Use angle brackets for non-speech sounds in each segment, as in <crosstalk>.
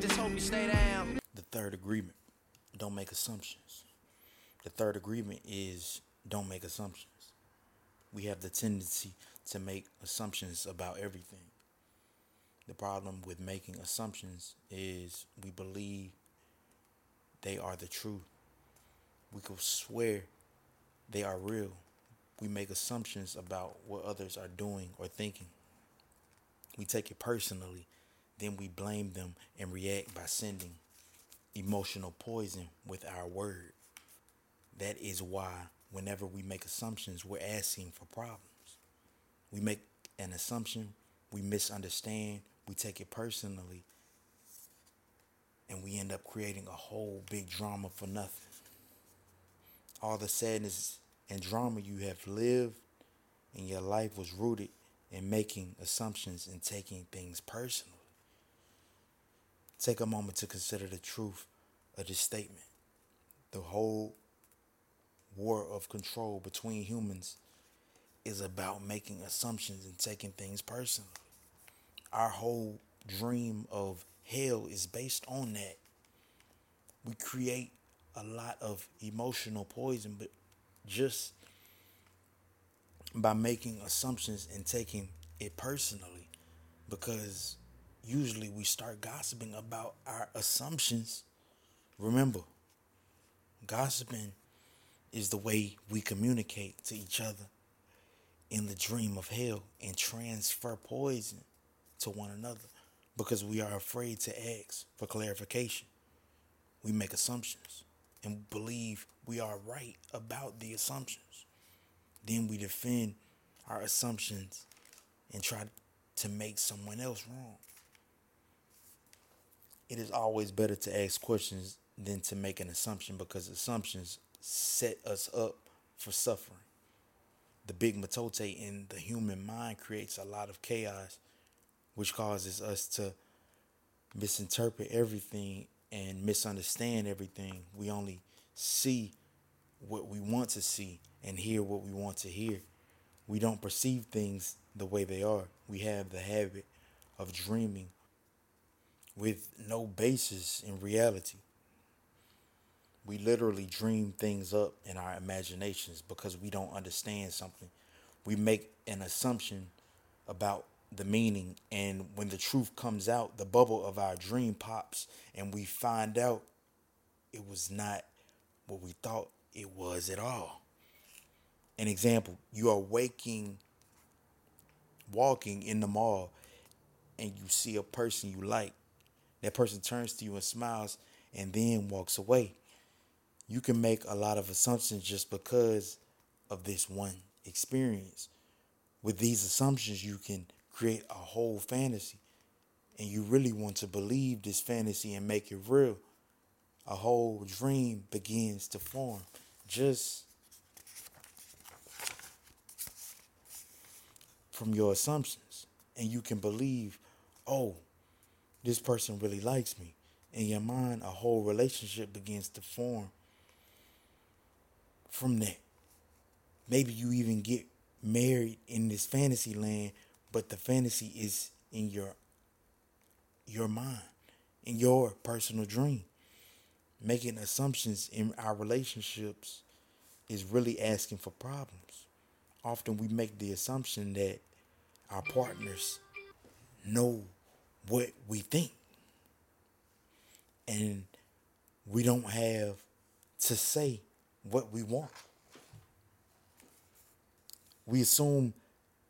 just hope you stay down. The third agreement don't make assumptions. The third agreement is don't make assumptions. We have the tendency to make assumptions about everything. The problem with making assumptions is we believe they are the truth. We could swear they are real. We make assumptions about what others are doing or thinking. We take it personally, then we blame them and react by sending emotional poison with our word. That is why, whenever we make assumptions, we're asking for problems. We make an assumption, we misunderstand, we take it personally, and we end up creating a whole big drama for nothing. All the sadness and drama you have lived in your life was rooted in making assumptions and taking things personally. Take a moment to consider the truth of this statement. The whole war of control between humans is about making assumptions and taking things personally. Our whole dream of hell is based on that. We create a lot of emotional poison, but just by making assumptions and taking it personally, because usually we start gossiping about our assumptions. Remember, gossiping is the way we communicate to each other in the dream of hell and transfer poison to one another because we are afraid to ask for clarification. We make assumptions and believe we are right about the assumptions. Then we defend our assumptions and try to make someone else wrong. It is always better to ask questions than to make an assumption because assumptions set us up for suffering. The big mitote in the human mind creates a lot of chaos, which causes us to misinterpret everything and misunderstand everything. We only see what we want to see and hear what we want to hear. We don't perceive things the way they are. We have the habit of dreaming with no basis in reality. We literally dream things up in our imaginations because we don't understand something. We make an assumption about the meaning, and when the truth comes out, the bubble of our dream pops, and we find out it was not what we thought it was at all. An example you are waking, walking in the mall, and you see a person you like. That person turns to you and smiles and then walks away. You can make a lot of assumptions just because of this one experience. With these assumptions, you can create a whole fantasy. And you really want to believe this fantasy and make it real. A whole dream begins to form. Just from your assumptions. And you can believe, oh, this person really likes me. In your mind, a whole relationship begins to form from that. Maybe you even get married in this fantasy land, but the fantasy is in your your mind, in your personal dream. Making assumptions in our relationships is really asking for problems. Often we make the assumption that our partners know what we think. And we don't have to say what we want. We assume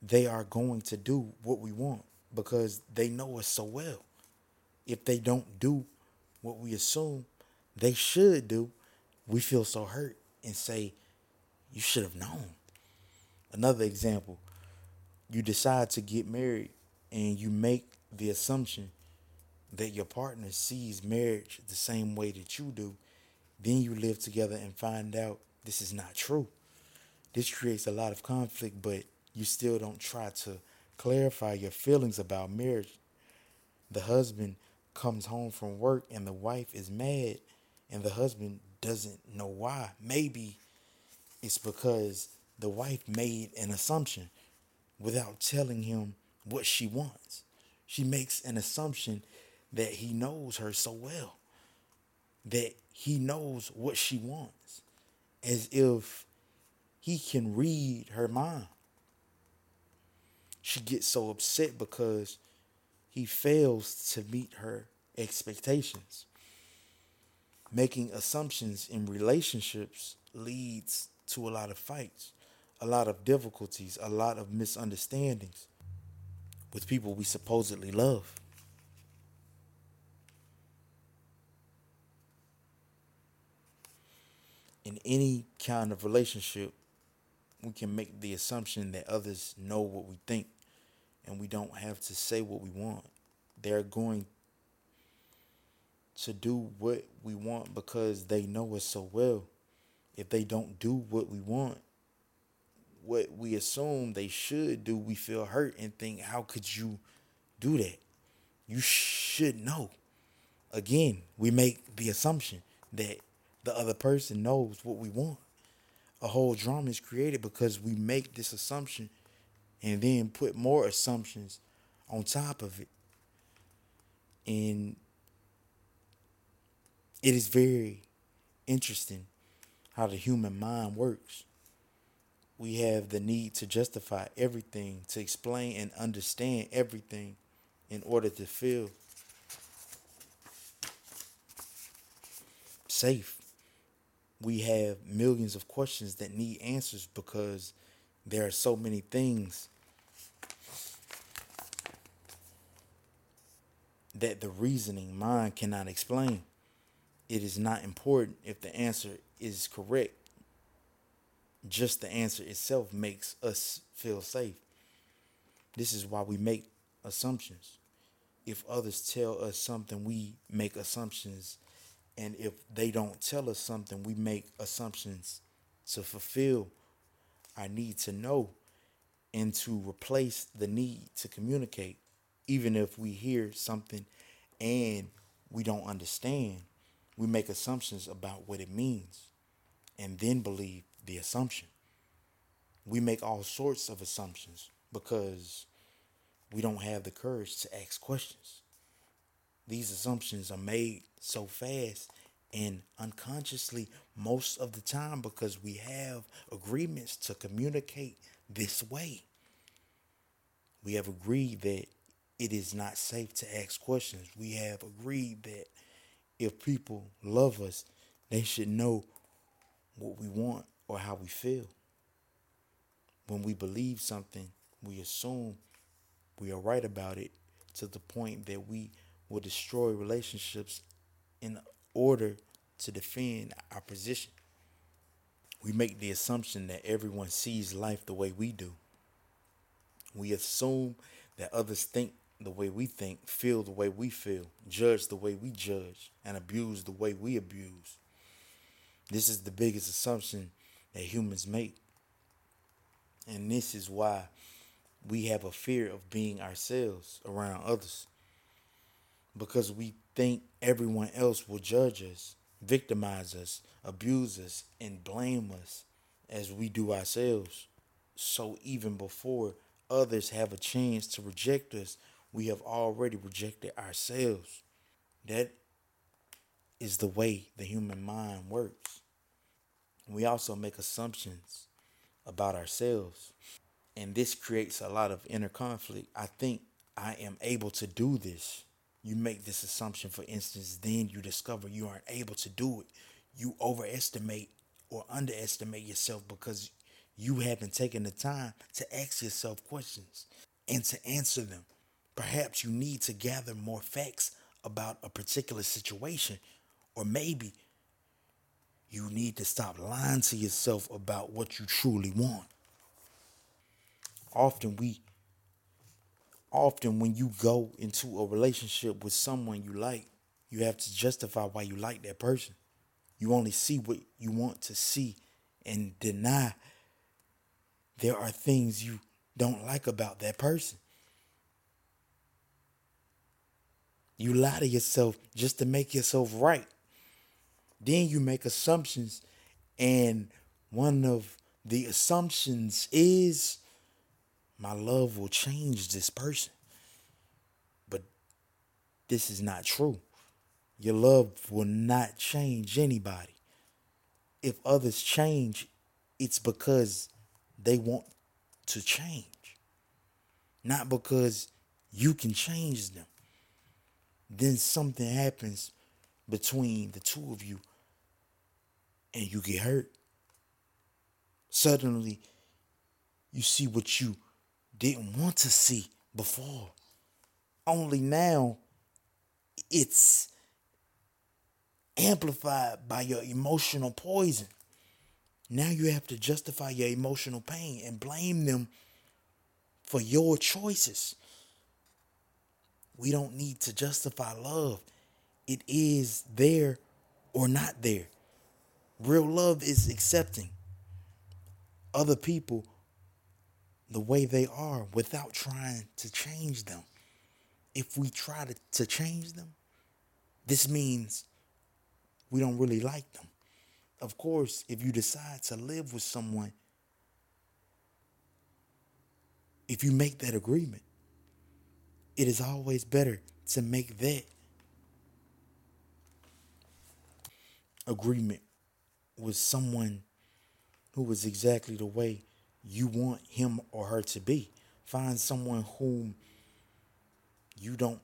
they are going to do what we want because they know us so well. If they don't do what we assume they should do, we feel so hurt and say, You should have known. Another example you decide to get married and you make the assumption that your partner sees marriage the same way that you do, then you live together and find out this is not true. This creates a lot of conflict, but you still don't try to clarify your feelings about marriage. The husband comes home from work and the wife is mad, and the husband doesn't know why. Maybe it's because the wife made an assumption without telling him what she wants. She makes an assumption that he knows her so well, that he knows what she wants, as if he can read her mind. She gets so upset because he fails to meet her expectations. Making assumptions in relationships leads to a lot of fights, a lot of difficulties, a lot of misunderstandings with people we supposedly love. In any kind of relationship, we can make the assumption that others know what we think and we don't have to say what we want. They're going to do what we want because they know us so well. If they don't do what we want, what we assume they should do, we feel hurt and think, how could you do that? You should know. Again, we make the assumption that the other person knows what we want. A whole drama is created because we make this assumption and then put more assumptions on top of it. And it is very interesting how the human mind works. We have the need to justify everything, to explain and understand everything in order to feel safe. We have millions of questions that need answers because there are so many things that the reasoning mind cannot explain. It is not important if the answer is correct. Just the answer itself makes us feel safe. This is why we make assumptions. If others tell us something, we make assumptions. And if they don't tell us something, we make assumptions to fulfill our need to know and to replace the need to communicate, even if we hear something and we don't understand, we make assumptions about what it means and then believe the assumption. We make all sorts of assumptions because we don't have the courage to ask questions. These assumptions are made so fast and unconsciously most of the time because we have agreements to communicate this way. We have agreed that it is not safe to ask questions. We have agreed that if people love us, they should know what we want or how we feel. When we believe something, we assume we are right about it to the point that we will destroy relationships in order to defend our position. We make the assumption that everyone sees life the way we do. We assume that others think the way we think, feel the way we feel, judge the way we judge, and abuse the way we abuse. This is the biggest assumption that humans make. And this is why we have a fear of being ourselves around others. Because we think everyone else will judge us, victimize us, abuse us, and blame us as we do ourselves. So even before others have a chance to reject us, we have already rejected ourselves. That is the way the human mind works. We also make assumptions about ourselves, and this creates a lot of inner conflict. I think I am able to do this. You make this assumption, for instance, then you discover you aren't able to do it. You overestimate or underestimate yourself because you haven't taken the time to ask yourself questions and to answer them. Perhaps you need to gather more facts about a particular situation, or maybe you need to stop lying to yourself about what you truly want. Often we often when you go into a relationship with someone you like, you have to justify why you like that person. You only see what you want to see and deny there are things you don't like about that person. You lie to yourself just to make yourself right. Then you make assumptions, and one of the assumptions is my love will change this person. But this is not true. Your love will not change anybody. If others change, it's because they want to change, not because you can change them. Then something happens between the two of you and you get hurt. Suddenly, you see what you didn't want to see before. Only now it's amplified by your emotional poison. Now you have to justify your emotional pain and blame them for your choices. We don't need to justify love. It is there or not there. Real love is accepting other people the way they are without trying to change them. If we try to, to change them, this means we don't really like them. Of course, if you decide to live with someone, if you make that agreement, it is always better to make that agreement with someone who is exactly the way you want him or her to be. Find someone whom you don't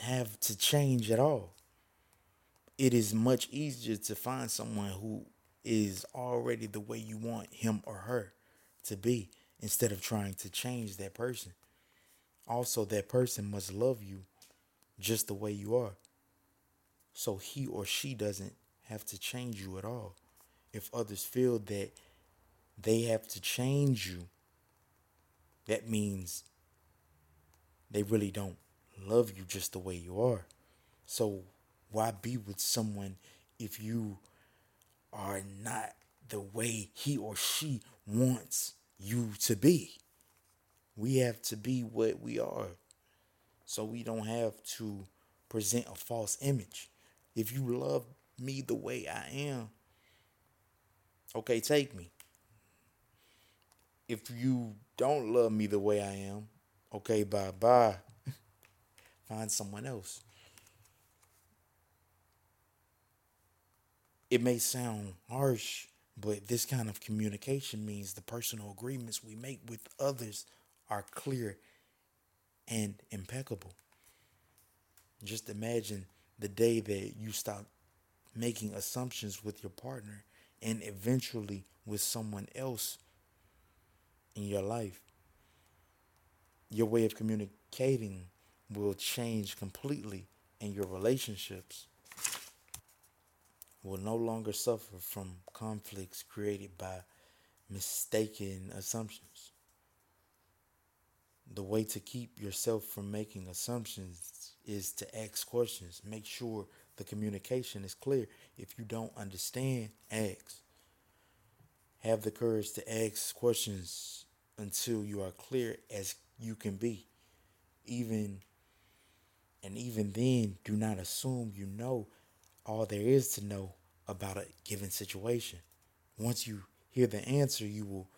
have to change at all it is much easier to find someone who is already the way you want him or her to be instead of trying to change that person. Also, that person must love you just the way you are. So he or she doesn't have to change you at all. If others feel that they have to change you, that means they really don't love you just the way you are. So why be with someone if you are not the way he or she wants you to be? We have to be what we are. So we don't have to present a false image. If you love me the way I am, okay, take me. If you don't love me the way I am, okay, bye bye. <laughs> Find someone else. It may sound harsh, but this kind of communication means the personal agreements we make with others are clear and impeccable. Just imagine the day that you stop making assumptions with your partner and eventually with someone else in your life. Your way of communicating will change completely and your relationships will no longer suffer from conflicts created by mistaken assumptions. The way to keep yourself from making assumptions is to ask questions. Make sure the communication is clear. If you don't understand, ask. Have the courage to ask questions until you are clear as you can be. Even and even then, do not assume you know all there is to know about a given situation. Once you hear the answer, you will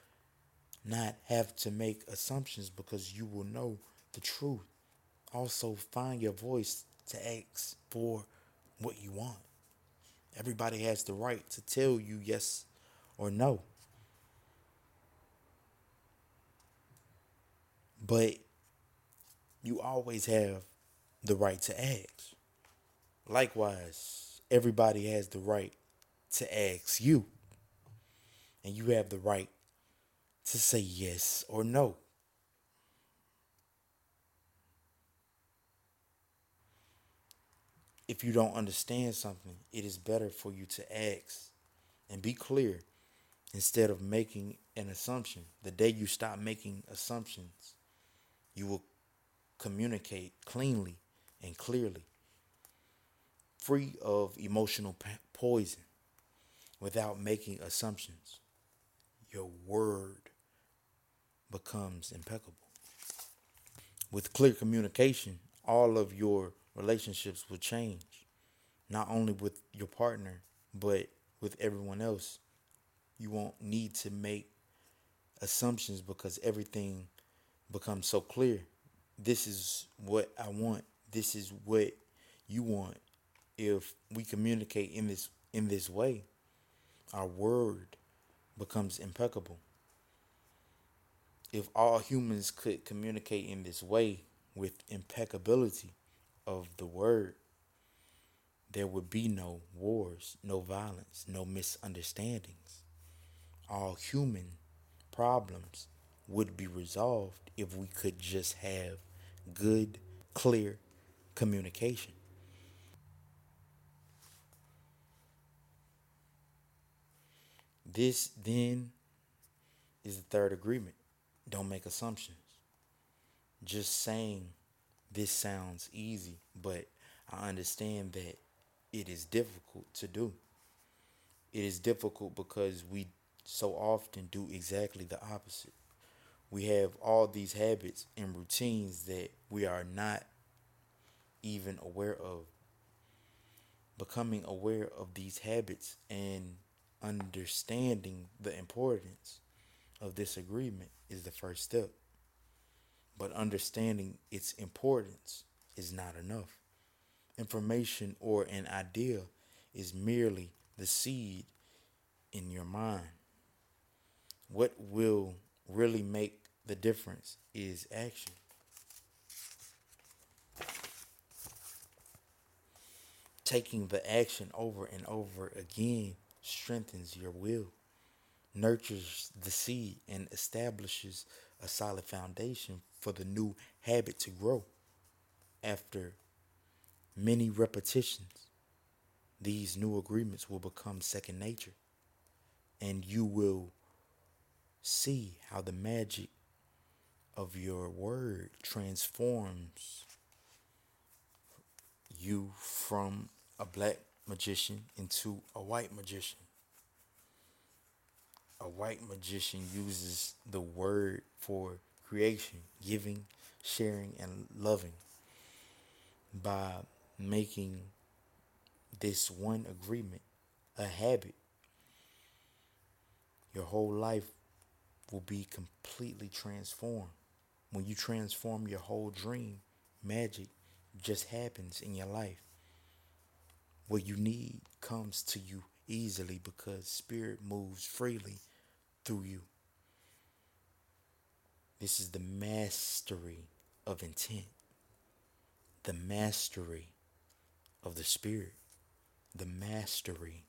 not have to make assumptions because you will know the truth. Also, find your voice to ask for what you want. Everybody has the right to tell you yes or no. But you always have the right to ask. Likewise, everybody has the right to ask you. And you have the right to say yes or no. If you don't understand something, it is better for you to ask and be clear instead of making an assumption. The day you stop making assumptions, you will communicate cleanly and clearly free of emotional poison without making assumptions. Your word becomes impeccable. With clear communication, all of your relationships will change, not only with your partner, but with everyone else. You won't need to make assumptions because everything becomes so clear. This is what I want. this is what you want if we communicate in this in this way our word becomes impeccable if all humans could communicate in this way with impeccability of the word there would be no wars no violence no misunderstandings all human problems would be resolved if we could just have good clear communication This then is the third agreement. Don't make assumptions. Just saying this sounds easy, but I understand that it is difficult to do. It is difficult because we so often do exactly the opposite. We have all these habits and routines that we are not even aware of. Becoming aware of these habits and understanding the importance of this agreement is the first step. But understanding its importance is not enough. Information or an idea is merely the seed in your mind. What will really make the difference is action. Taking the action over and over again strengthens your will, nurtures the seed, and establishes a solid foundation for the new habit to grow. After many repetitions, these new agreements will become second nature, and you will see how the magic of your word transforms you from a black magician into a white magician. A white magician uses the word for creation, giving, sharing, and loving by making this one agreement a habit. Your whole life will be completely transformed. When you transform your whole dream, magic just happens in your life. What you need comes to you easily because spirit moves freely through you. This is the mastery of intent, the mastery of the spirit, the mastery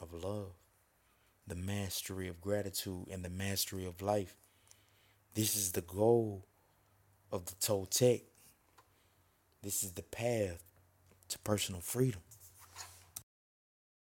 of love, the mastery of gratitude, and the mastery of life. This is the goal of the Toltec. This is the path to personal freedom.